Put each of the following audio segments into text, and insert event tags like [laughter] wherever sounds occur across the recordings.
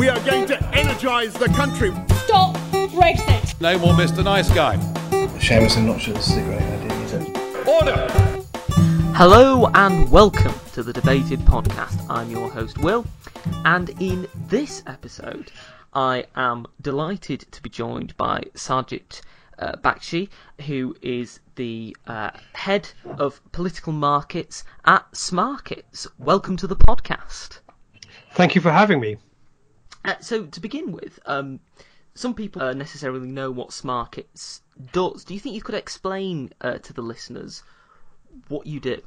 We are going to energise the country. Stop Brexit. No more Mr. Nice Guy. Seamus, I'm not sure this is a great idea, is it? Order! Hello and welcome to the Debated Podcast. I'm your host, Will, and in this episode, I am delighted to be joined by Sajid uh, Bakshi, who is the uh, head of political markets at Smarkets. Welcome to the podcast. Thank you for having me. Uh, so, to begin with, um, some people uh, necessarily know what Smarkets does. Do you think you could explain uh, to the listeners what you do?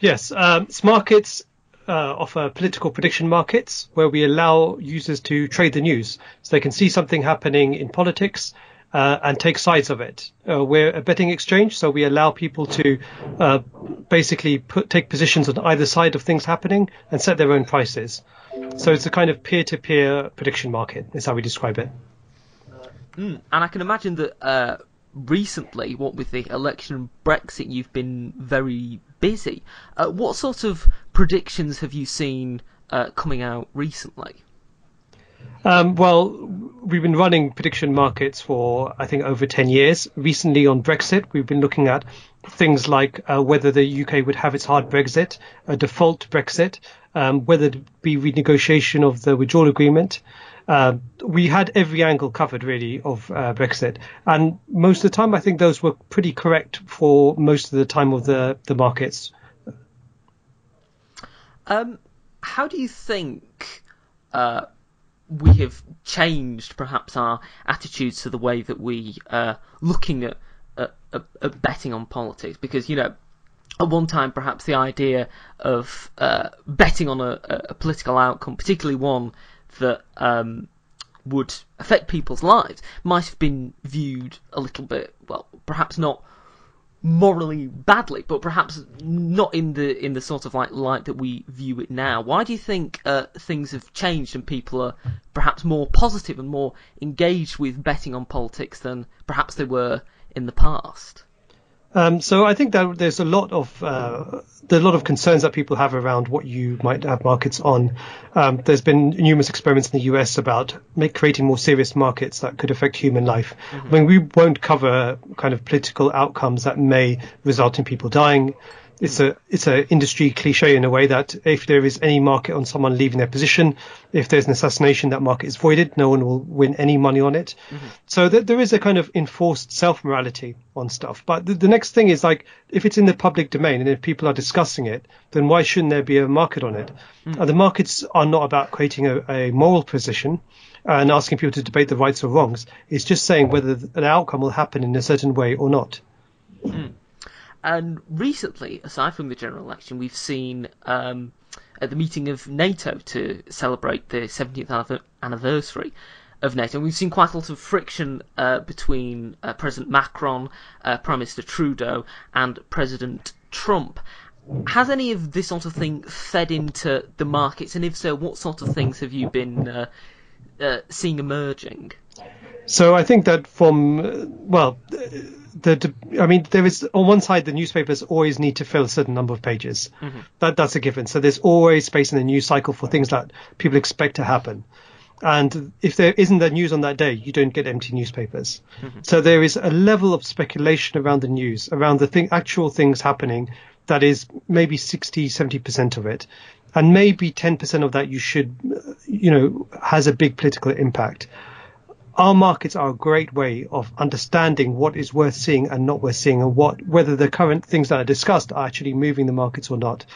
Yes, um, Smarkets uh, offer political prediction markets where we allow users to trade the news. So they can see something happening in politics uh, and take sides of it. Uh, we're a betting exchange, so we allow people to uh, basically put take positions on either side of things happening and set their own prices. So it's a kind of peer-to-peer prediction market. Is how we describe it. Mm, and I can imagine that uh, recently, what with the election and Brexit, you've been very busy. Uh, what sort of predictions have you seen uh, coming out recently? Um, well, we've been running prediction markets for, I think, over 10 years. Recently on Brexit, we've been looking at things like uh, whether the UK would have its hard Brexit, a default Brexit, um, whether it be renegotiation of the withdrawal agreement. Uh, we had every angle covered really of uh, Brexit, and most of the time I think those were pretty correct for most of the time of the the markets. Um, how do you think uh, we have changed perhaps our attitudes to the way that we are looking at, at, at betting on politics? Because you know at one time, perhaps the idea of uh, betting on a, a, political outcome, particularly one that um, would affect people's lives, might have been viewed a little bit, well, perhaps not morally badly, but perhaps not in the in the sort of like light that we view it now. Why do you think uh, things have changed and people are perhaps more positive and more engaged with betting on politics than perhaps they were in the past? Um, so I think that there's a lot of uh, there's a lot of concerns that people have around what you might have markets on. Um, there's been numerous experiments in the US about make, creating more serious markets that could affect human life. Mm-hmm. I mean, we won't cover kind of political outcomes that may result in people dying it's a it's a industry cliche in a way that if there is any market on someone leaving their position, if there's an assassination, that market is voided. No one will win any money on it. Mm-hmm. So th- there is a kind of enforced self morality on stuff. But the, the next thing is like if it's in the public domain and if people are discussing it, then why shouldn't there be a market on it? Mm-hmm. Uh, the markets are not about creating a, a moral position and asking people to debate the rights or wrongs. It's just saying whether an outcome will happen in a certain way or not. Mm. And recently, aside from the general election, we've seen um, at the meeting of NATO to celebrate the 17th anniversary of NATO, we've seen quite a lot of friction uh, between uh, President Macron, uh, Prime Minister Trudeau, and President Trump. Has any of this sort of thing fed into the markets, and if so, what sort of things have you been uh, uh, seeing emerging? So I think that from well the I mean there is on one side the newspapers always need to fill a certain number of pages. Mm-hmm. That that's a given. So there's always space in the news cycle for things that people expect to happen. And if there isn't that news on that day, you don't get empty newspapers. Mm-hmm. So there is a level of speculation around the news, around the thing, actual things happening that is maybe 60, 70% of it. And maybe 10% of that you should, you know, has a big political impact our markets are a great way of understanding what is worth seeing and not worth seeing and what whether the current things that are discussed are actually moving the markets or not.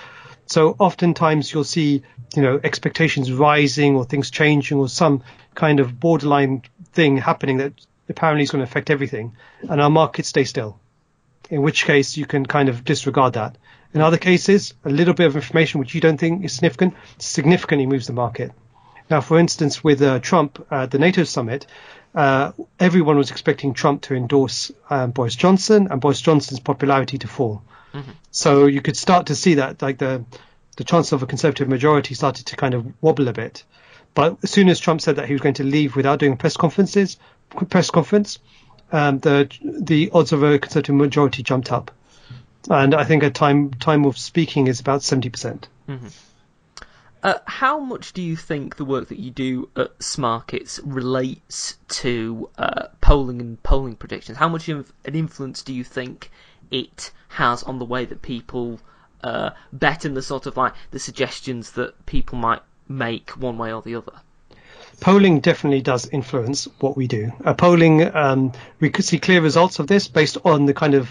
So oftentimes you'll see, you know, expectations rising or things changing or some kind of borderline thing happening that apparently is going to affect everything and our markets stay still. In which case you can kind of disregard that. In other cases, a little bit of information which you don't think is significant significantly moves the market. Now, for instance, with uh, Trump at the NATO summit, uh, everyone was expecting Trump to endorse um, Boris Johnson and Boris Johnson's popularity to fall. Mm-hmm. So you could start to see that, like the the chance of a conservative majority started to kind of wobble a bit. But as soon as Trump said that he was going to leave without doing press conferences, press conference, um, the the odds of a conservative majority jumped up, and I think a time time of speaking is about seventy percent. Mm-hmm. Uh, how much do you think the work that you do at Smarkets relates to uh, polling and polling predictions? How much of an influence do you think it has on the way that people uh, bet and the sort of like the suggestions that people might make one way or the other? polling definitely does influence what we do. Uh, polling, um, we could see clear results of this based on the kind of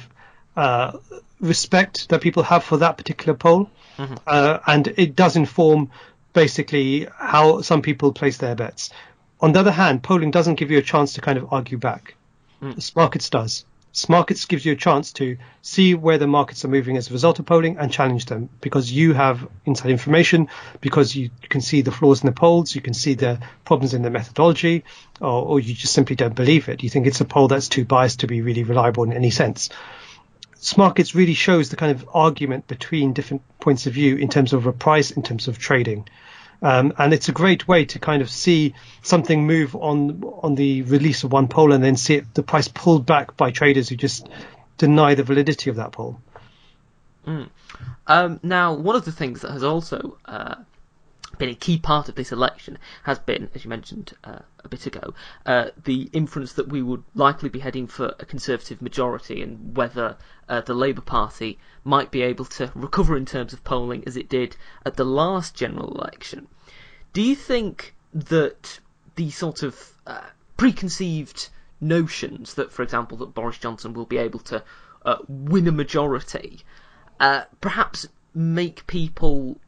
uh, respect that people have for that particular poll, mm-hmm. uh, and it does inform basically how some people place their bets. On the other hand, polling doesn't give you a chance to kind of argue back. Mm. Markets does. Markets gives you a chance to see where the markets are moving as a result of polling and challenge them because you have inside information, because you can see the flaws in the polls, you can see the problems in the methodology, or, or you just simply don't believe it. You think it's a poll that's too biased to be really reliable in any sense. Smarkets really shows the kind of argument between different points of view in terms of a price, in terms of trading. Um, and it's a great way to kind of see something move on on the release of one poll and then see it, the price pulled back by traders who just deny the validity of that poll. Mm. Um, now, one of the things that has also uh, been a key part of this election has been, as you mentioned uh, a bit ago, uh, the inference that we would likely be heading for a Conservative majority and whether uh, the Labour Party might be able to recover in terms of polling as it did at the last general election. Do you think that the sort of uh, preconceived notions that, for example, that Boris Johnson will be able to uh, win a majority uh, perhaps make people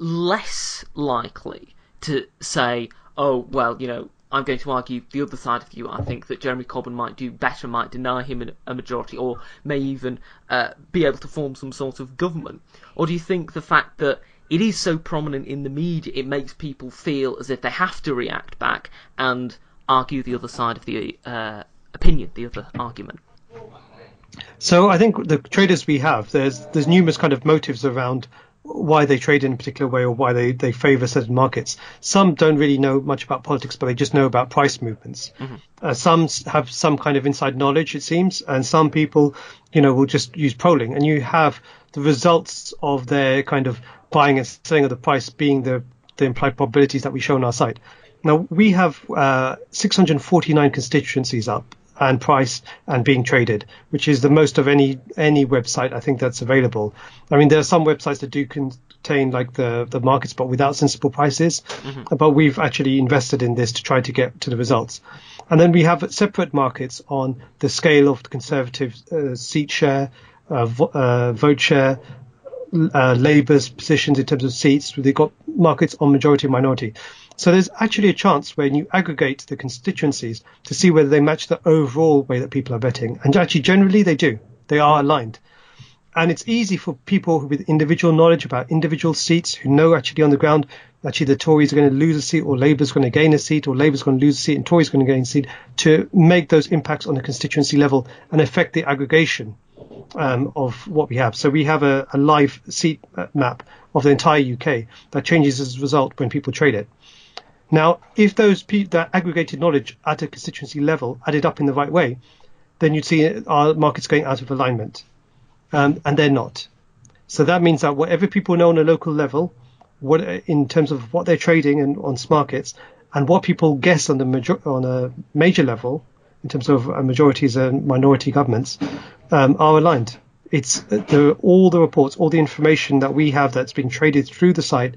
less likely to say, oh, well, you know, I'm going to argue the other side of you. I think that Jeremy Corbyn might do better, might deny him a majority, or may even uh, be able to form some sort of government? Or do you think the fact that it is so prominent in the media, it makes people feel as if they have to react back and argue the other side of the uh, opinion, the other argument? So I think the traders we have, there's there's numerous kind of motives around why they trade in a particular way or why they, they favor certain markets. Some don't really know much about politics, but they just know about price movements. Mm-hmm. Uh, some have some kind of inside knowledge, it seems, and some people, you know, will just use polling. And you have the results of their kind of buying and selling of the price being the, the implied probabilities that we show on our site. Now, we have uh, 649 constituencies up and priced and being traded, which is the most of any any website I think that's available. I mean, there are some websites that do contain like the the markets, but without sensible prices. Mm-hmm. But we've actually invested in this to try to get to the results. And then we have separate markets on the scale of the Conservative uh, seat share, uh, vo- uh, vote share, uh, Labour's positions in terms of seats. They've got markets on majority and minority. So there's actually a chance when you aggregate the constituencies to see whether they match the overall way that people are betting. And actually, generally, they do. They are aligned. And it's easy for people with individual knowledge about individual seats who know actually on the ground actually the Tories are going to lose a seat or Labour's going to gain a seat or Labour's going to lose a seat and Tories going to gain a seat to make those impacts on the constituency level and affect the aggregation um, of what we have. So we have a, a live seat map of the entire UK that changes as a result when people trade it. Now, if those that aggregated knowledge at a constituency level added up in the right way, then you'd see our markets going out of alignment, um, and they're not. So that means that whatever people know on a local level, what in terms of what they're trading and on markets, and what people guess on the major, on a major level, in terms of majorities and minority governments, um, are aligned. It's the, all the reports, all the information that we have that's been traded through the site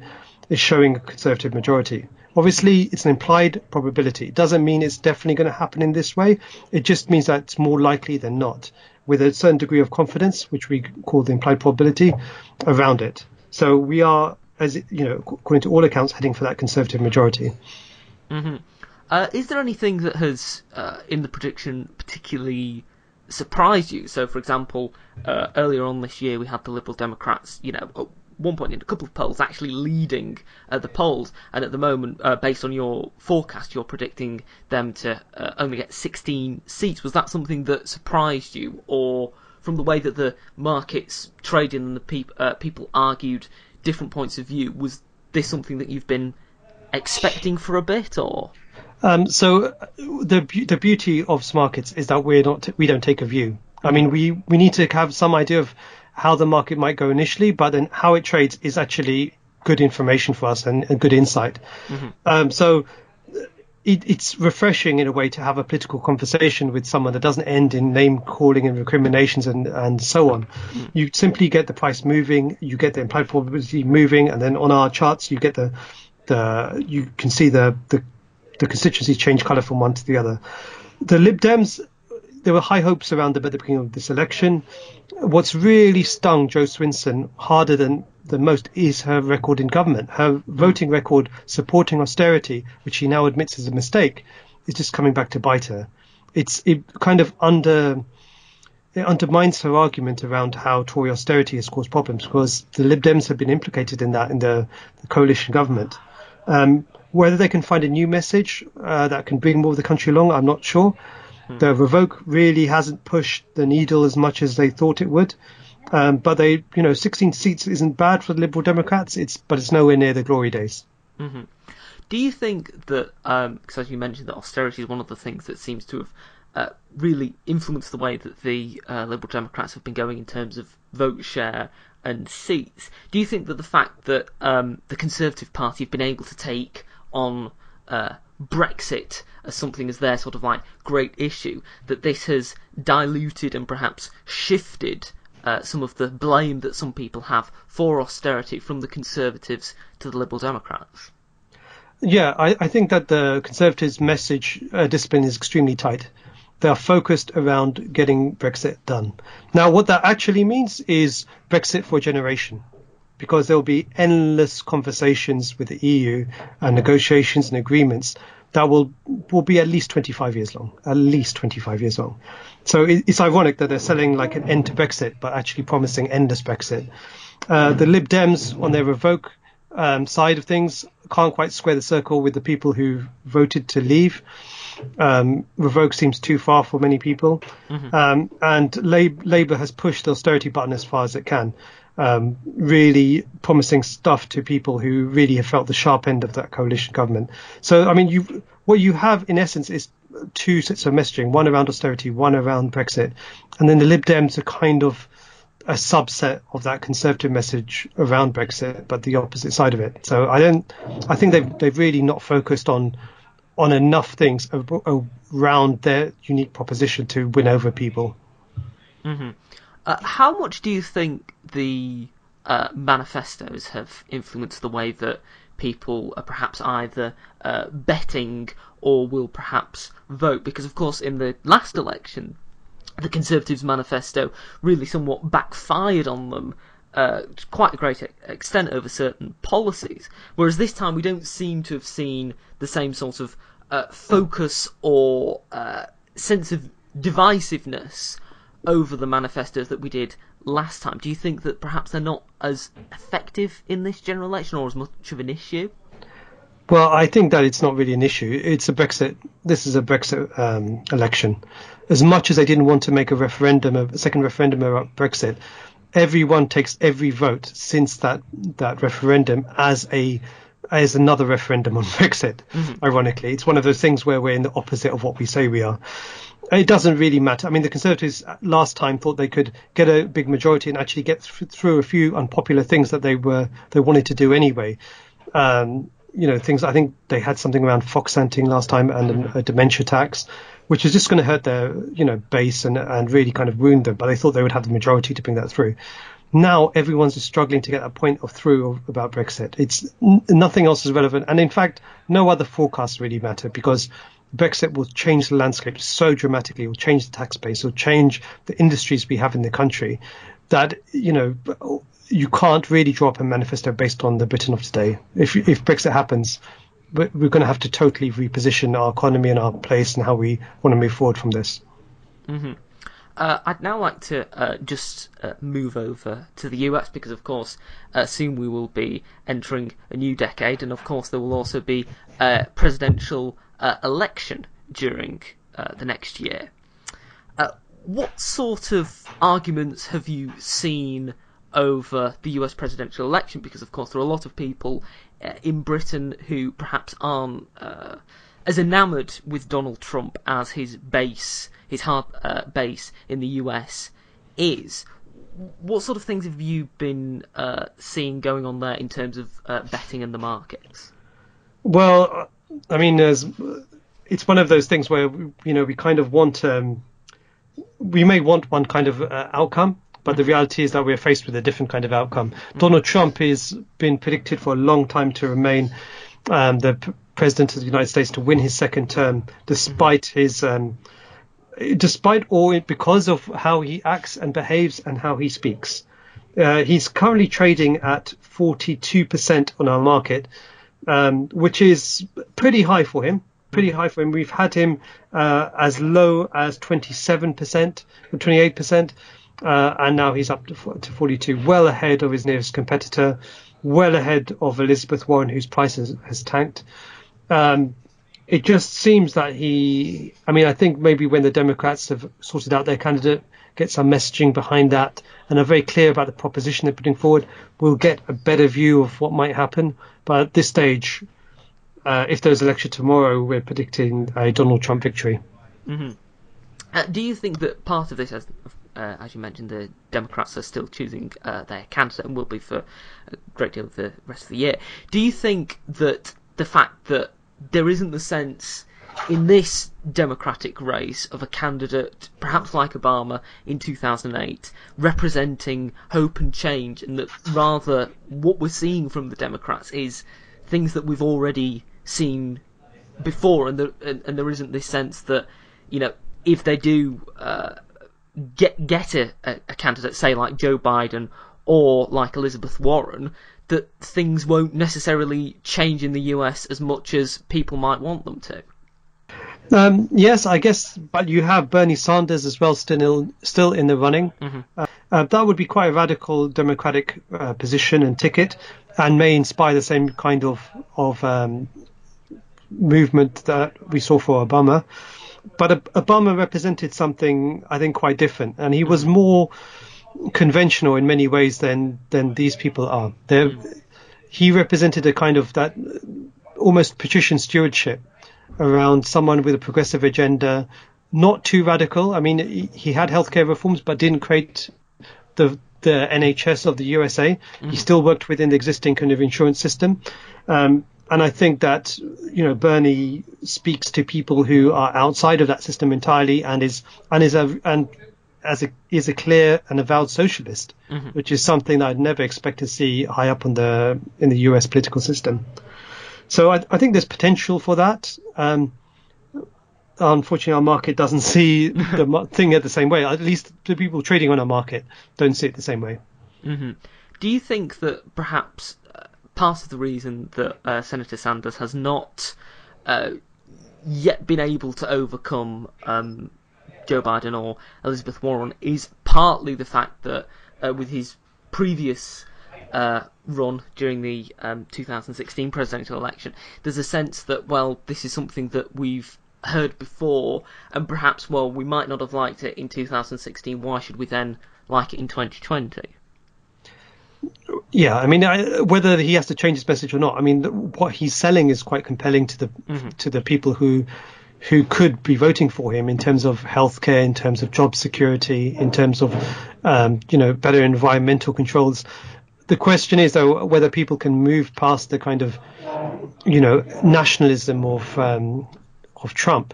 is showing a conservative majority. Obviously, it's an implied probability. It doesn't mean it's definitely going to happen in this way. It just means that it's more likely than not, with a certain degree of confidence, which we call the implied probability, around it. So we are, as you know, according to all accounts, heading for that conservative majority. Mm-hmm. Uh, is there anything that has, uh, in the prediction, particularly surprised you? So, for example, uh, earlier on this year, we had the Liberal Democrats, you know, one point in a couple of polls actually leading uh, the polls, and at the moment, uh, based on your forecast, you're predicting them to uh, only get 16 seats. Was that something that surprised you, or from the way that the markets traded and the uh, people argued different points of view, was this something that you've been expecting for a bit, or? Um, so the the beauty of markets is that we're not we don't take a view. I mean, we we need to have some idea of how the market might go initially, but then how it trades is actually good information for us and, and good insight. Mm-hmm. Um, so uh, it, it's refreshing in a way to have a political conversation with someone that doesn't end in name calling and recriminations and, and so on. Mm-hmm. You simply get the price moving, you get the implied probability moving, and then on our charts you get the the you can see the the, the constituencies change colour from one to the other. The Lib Dems, there were high hopes around them at the beginning of this election. What's really stung Jo Swinson harder than the most is her record in government. Her voting record supporting austerity, which she now admits is a mistake, is just coming back to bite her. It's it kind of under it undermines her argument around how Tory austerity has caused problems because the Lib Dems have been implicated in that in the, the coalition government. Um, whether they can find a new message uh, that can bring more of the country along, I'm not sure. The revoke really hasn't pushed the needle as much as they thought it would. Um, but they, you know, 16 seats isn't bad for the Liberal Democrats. It's but it's nowhere near the glory days. Do you think that, because as you mentioned, that austerity is one of the things that seems to have uh, really influenced the way that the uh, Liberal Democrats have been going in terms of vote share and seats? Do you think that the fact that um, the Conservative Party have been able to take on uh, Brexit as something as their sort of like great issue, that this has diluted and perhaps shifted uh, some of the blame that some people have for austerity from the Conservatives to the Liberal Democrats? Yeah, I, I think that the Conservatives' message uh, discipline is extremely tight. They are focused around getting Brexit done. Now, what that actually means is Brexit for a generation, because there will be endless conversations with the EU and negotiations and agreements that will will be at least 25 years long, at least 25 years long. So it, it's ironic that they're selling like an end to Brexit, but actually promising endless Brexit. Uh, the Lib Dems on their revoke um, side of things can't quite square the circle with the people who voted to leave. Um, revoke seems too far for many people, um, and Lab- Labour has pushed the austerity button as far as it can, um, really promising stuff to people who really have felt the sharp end of that coalition government. So, I mean, you what you have in essence is two sets of messaging: one around austerity, one around Brexit, and then the Lib Dems are kind of a subset of that conservative message around Brexit, but the opposite side of it. So I don't. I think they've they've really not focused on on enough things around their unique proposition to win over people. Uh, how much do you think the uh, manifestos have influenced the way that people are perhaps either uh, betting or will perhaps vote? Because, of course, in the last election, the Conservatives' manifesto really somewhat backfired on them uh, to quite a great extent over certain policies. Whereas this time we don't seem to have seen the same sort of uh, focus or uh, sense of divisiveness over the manifestos that we did last time. Do you think that perhaps they're not as effective in this general election or as much of an issue? Well, I think that it's not really an issue. It's a Brexit. This is a Brexit um, election. As much as they didn't want to make a referendum, a second referendum about Brexit, everyone takes every vote since that that referendum as a as another referendum on [laughs] Brexit. Ironically, it's one of those things where we're in the opposite of what we say we are. It doesn't really matter. I mean, the Conservatives last time thought they could get a big majority and actually get th- through a few unpopular things that they were they wanted to do anyway. Um, you know, things. I think they had something around fox hunting last time and an- a dementia tax, which is just going to hurt their you know base and and really kind of wound them. But they thought they would have the majority to bring that through. Now everyone's struggling to get a point of through about Brexit. It's nothing else is relevant, and in fact, no other forecasts really matter because Brexit will change the landscape so dramatically. It will change the tax base. It will change the industries we have in the country. That you know you can't really draw up a manifesto based on the Britain of today. If if Brexit happens, we're we're going to have to totally reposition our economy and our place and how we want to move forward from this. Mm-hmm. Uh, I'd now like to uh, just uh, move over to the US because, of course, uh, soon we will be entering a new decade, and of course, there will also be a presidential uh, election during uh, the next year. Uh, what sort of arguments have you seen over the US presidential election? Because, of course, there are a lot of people uh, in Britain who perhaps aren't uh, as enamoured with Donald Trump as his base, his hard uh, base in the US is. what sort of things have you been uh, seeing going on there in terms of uh, betting and the markets? Well, I mean, there's, it's one of those things where you know we kind of want um, we may want one kind of uh, outcome, but the reality is that we're faced with a different kind of outcome. Mm-hmm. Donald Trump has been predicted for a long time to remain um, the president of the United States to win his second term, despite his um, despite all because of how he acts and behaves and how he speaks. Uh, he's currently trading at 42% on our market, um, which is pretty high for him. Pretty high for him. We've had him uh, as low as 27% or 28%, uh, and now he's up to, to 42, well ahead of his nearest competitor, well ahead of Elizabeth Warren, whose price has, has tanked. Um, it just seems that he. I mean, I think maybe when the Democrats have sorted out their candidate, get some messaging behind that, and are very clear about the proposition they're putting forward, we'll get a better view of what might happen. But at this stage, uh, if there's election tomorrow, we're predicting a Donald Trump victory. Mm-hmm. Uh, do you think that part of this, as, uh, as you mentioned, the Democrats are still choosing uh, their candidate and will be for a great deal of the rest of the year? Do you think that the fact that there isn't the sense in this democratic race of a candidate, perhaps like Obama in 2008, representing hope and change, and that rather what we're seeing from the Democrats is things that we've already seen before, and, and, and there isn't this sense that you know if they do uh, get get a, a candidate, say like Joe Biden or like Elizabeth Warren, that things won't necessarily change in the US as much as people might want them to. Um, yes, I guess, but you have Bernie Sanders as well still still in the running. Mm-hmm. Uh, uh, that would be quite a radical Democratic uh, position and ticket, and may inspire the same kind of of um, movement that we saw for Obama. But Obama represented something I think quite different, and he was mm-hmm. more conventional in many ways than than these people are. They're, mm. He represented a kind of that almost patrician stewardship around someone with a progressive agenda, not too radical. I mean, he, had healthcare reforms, but didn't create the the NHS of the USA. Mm. He still worked within the existing kind of insurance system. Um, and I think that you know Bernie speaks to people who are outside of that system entirely, and is and is a and as a is a clear and avowed socialist, mm-hmm. which is something that I'd never expect to see high up on the in the U.S. political system. So I, I think there's potential for that. Um, unfortunately, our market doesn't [laughs] see the thing the same way. At least the people trading on our market don't see it the same way. Mm-hmm. Do you think that perhaps uh, part of the reason that uh, Senator Sanders has not uh, yet been able to overcome um, Joe Biden or Elizabeth Warren is partly the fact that uh, with his previous uh, run during the um, 2016 presidential election, there's a sense that, well, this is something that we've heard before, and perhaps, well, we might not have liked it in 2016, why should we then like it in 2020? Yeah, I mean, I, whether he has to change his message or not, I mean, what he's selling is quite compelling to the mm-hmm. to the people who who could be voting for him in terms of healthcare, in terms of job security, in terms of um, you know better environmental controls. The question is though whether people can move past the kind of you know nationalism of um, of Trump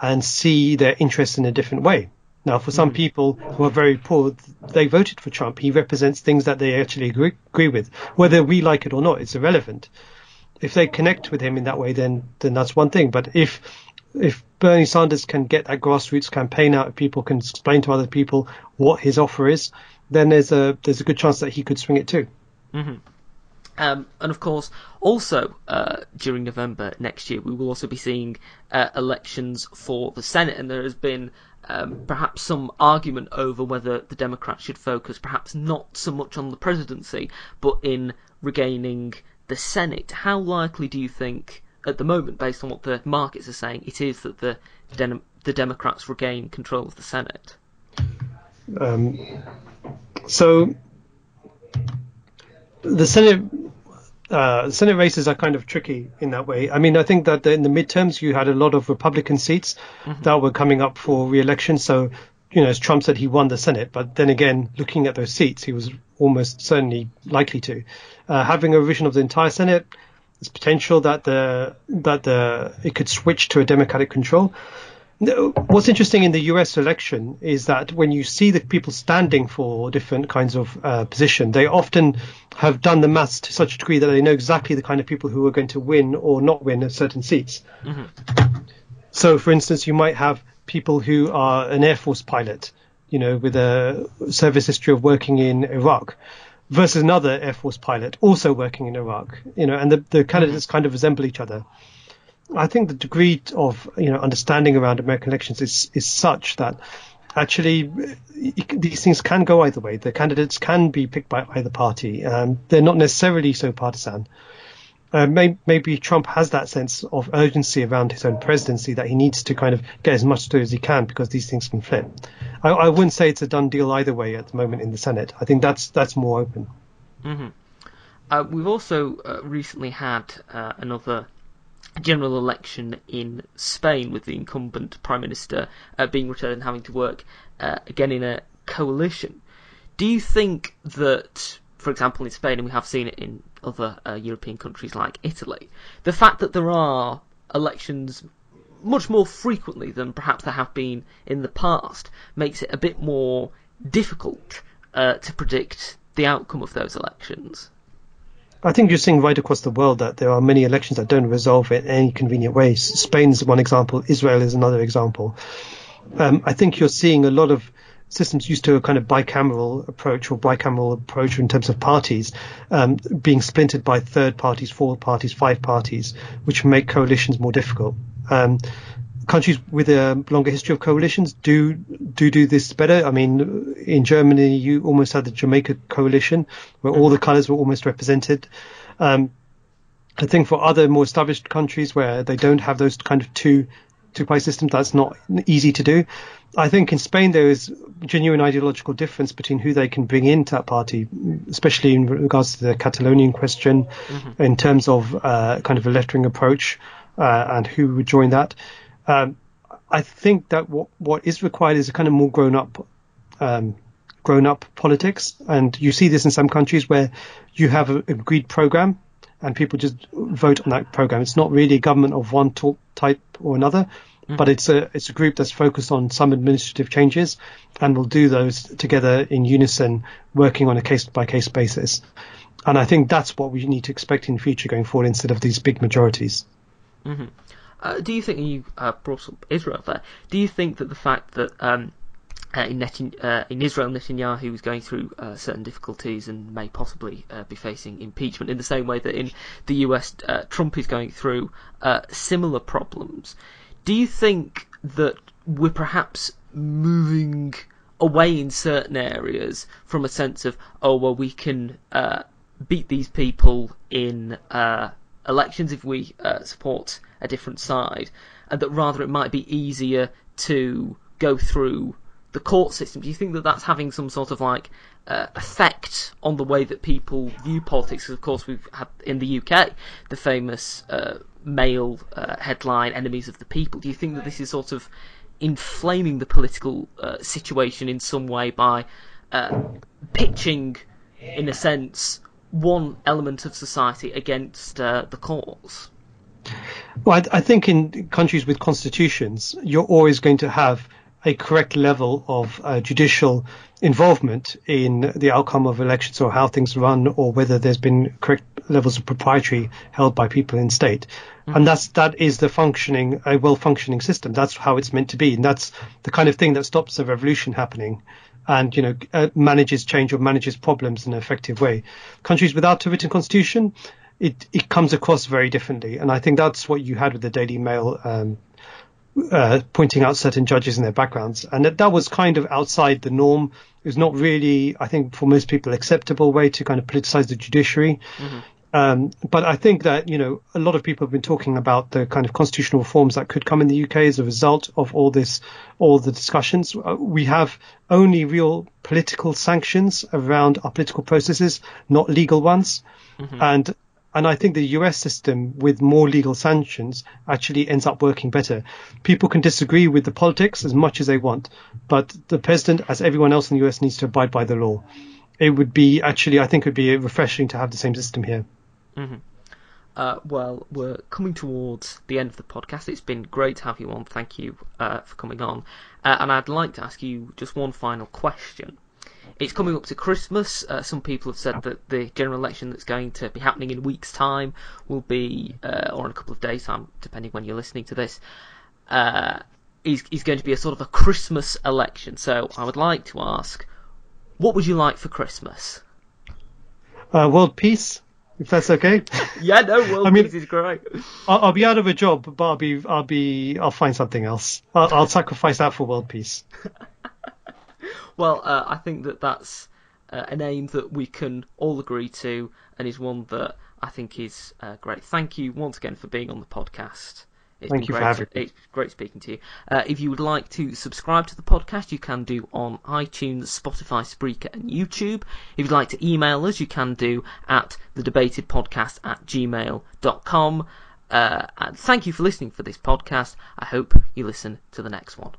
and see their interests in a different way. Now, for some mm. people who are very poor, they voted for Trump. He represents things that they actually agree, agree with, whether we like it or not. It's irrelevant. If they connect with him in that way, then then that's one thing. But if if Bernie Sanders can get that grassroots campaign out, if people can explain to other people what his offer is, then there's a there's a good chance that he could swing it too. Mm-hmm. Um, and of course, also uh, during November next year, we will also be seeing uh, elections for the Senate, and there has been um, perhaps some argument over whether the Democrats should focus perhaps not so much on the presidency, but in regaining the Senate. How likely do you think at the moment, based on what the markets are saying, it is that the the Democrats regain control of the Senate. Um, so the Senate uh, Senate races are kind of tricky in that way. I mean, I think that in the midterms you had a lot of Republican seats mm-hmm. that were coming up for re-election. So you know, as Trump said, he won the Senate, but then again, looking at those seats, he was almost certainly likely to. Uh, having a revision of the entire Senate, there's potential that the that the it could switch to a Democratic control. What's interesting in the U.S. election is that when you see the people standing for different kinds of uh, position, they often have done the maths to such a degree that they know exactly the kind of people who are going to win or not win certain seats. Mm-hmm. So, for instance, you might have people who are an Air Force pilot, you know, with a service history of working in Iraq, versus another Air Force pilot also working in Iraq, you know, and the, the candidates kind of resemble each other. I think the degree of you know understanding around American elections is is such that actually these things can go either way. The candidates can be picked by either party. Um, they're not necessarily so partisan. Uh, may, maybe Trump has that sense of urgency around his own presidency that he needs to kind of get as much through as he can because these things can flip. I, I wouldn't say it's a done deal either way at the moment in the Senate. I think that's that's more open. Mm-hmm. Uh, we've also uh, recently had uh, another general election in Spain with the incumbent prime minister uh, being returned and having to work uh, again in a coalition. Do you think that, for example, in Spain, and we have seen it in other uh, European countries like Italy, the fact that there are elections much more frequently than perhaps there have been in the past makes it a bit more difficult uh, to predict the outcome of those elections? I think you're seeing right across the world that there are many elections that don't resolve in any convenient way. Spain is one example. Israel is another example. Um, I think you're seeing a lot of systems used to a kind of bicameral approach or bicameral approach in terms of parties um, being splintered by third parties, four parties, five parties, which make coalitions more difficult. Um, countries with a longer history of coalitions do do do this better. I mean, in Germany, you almost had the Jamaica coalition, where all the colours were almost represented. Um, I think for other more established countries where they don't have those kind of two two party systems, that's not easy to do. I think in Spain there is genuine ideological difference between who they can bring into that party, especially in regards to the Catalonian question, mm-hmm. in terms of uh, kind of a lettering approach uh, and who would join that. Um, I think that what what is required is a kind of more grown up, um, grown up politics, and you see this in some countries where you have an agreed program and people just vote on that program. It's not really a government of one type or another, mm. but it's a it's a group that's focused on some administrative changes and will do those together in unison, working on a case by case basis. And I think that's what we need to expect in the future going forward instead of these big majorities. Mm-hmm. Uh, do you think you uh, brought up Israel there? Do you think that the fact that um, uh, in, Netan- uh, in Israel Netanyahu is going through uh, certain difficulties and may possibly uh, be facing impeachment in the same way that in the US Trump is going through similar problems? Do you think that we're perhaps moving away in certain areas from a sense of oh well we can beat these people in elections if we support a different side, and that rather it might be easier to go through the court system. Do you think that that's having some sort of like uh, effect on the way that people view politics? Because of course we've had in the UK the famous uh, Mail uh, headline "Enemies of the People." Do you think that this is sort of inflaming the political uh, situation in some way by uh, pitching, in a sense, one element of society against uh, the cause? Well, I, I, think in countries with constitutions, you're always going to have a correct level of uh, judicial involvement in the outcome of elections or how things run or whether there's been correct levels of propriety held by people in state. Mm-hmm. And that's, that is the functioning, a well functioning system. That's how it's meant to be. And that's the kind of thing that stops a revolution happening and, you know, uh, manages change or manages problems in an effective way. Countries without a written constitution, it, it comes across very differently. And I think that's what you had with the Daily Mail, um, uh, pointing out certain judges and their backgrounds. And that, that was kind of outside the norm. It was not really, I think, for most people, acceptable way to kind of politicize the judiciary. Mm-hmm. Um, but I think that, you know, a lot of people have been talking about the kind of constitutional reforms that could come in the UK as a result of all this, all the discussions. Uh, we have only real political sanctions around our political processes, not legal ones. Mm-hmm. And And I think the US system with more legal sanctions actually ends up working better. People can disagree with the politics as much as they want, but the president, as everyone else in the US, needs to abide by the law. It would be actually, I think, it would be refreshing to have the same system here. Uh, well, we're coming towards the end of the podcast. It's been great to have you on. Thank you uh, for coming on. Uh, and I'd like to ask you just one final question. It's coming up to Christmas. Uh, some people have said that the general election that's going to be happening in a week's time will be, uh, or in a couple of days' time, depending when you're listening to this, uh, is, is going to be a sort of a Christmas election. So I would like to ask, what would you like for Christmas? Uh, world peace, if that's okay. [laughs] Yeah, no, world [laughs] I mean- peace is great. I'll, I'll be out of a job, but I'll be, I'll be, I'll find something else. I'll, I'll sacrifice that for world peace. [laughs] Well, uh, I think that that's uh, an aim that we can all agree to, and is one that I think is uh, great. Thank you once again for being on the podcast. It's Thank been you for having me. It's great speaking to you. Uh, if you would like to subscribe to the podcast, you can do on iTunes, Spotify, Spreaker, and YouTube. If you'd like to email us, you can do at thedebatedpodcast at gmail.com. Uh, and thank you for listening for this podcast. I hope you listen to the next one.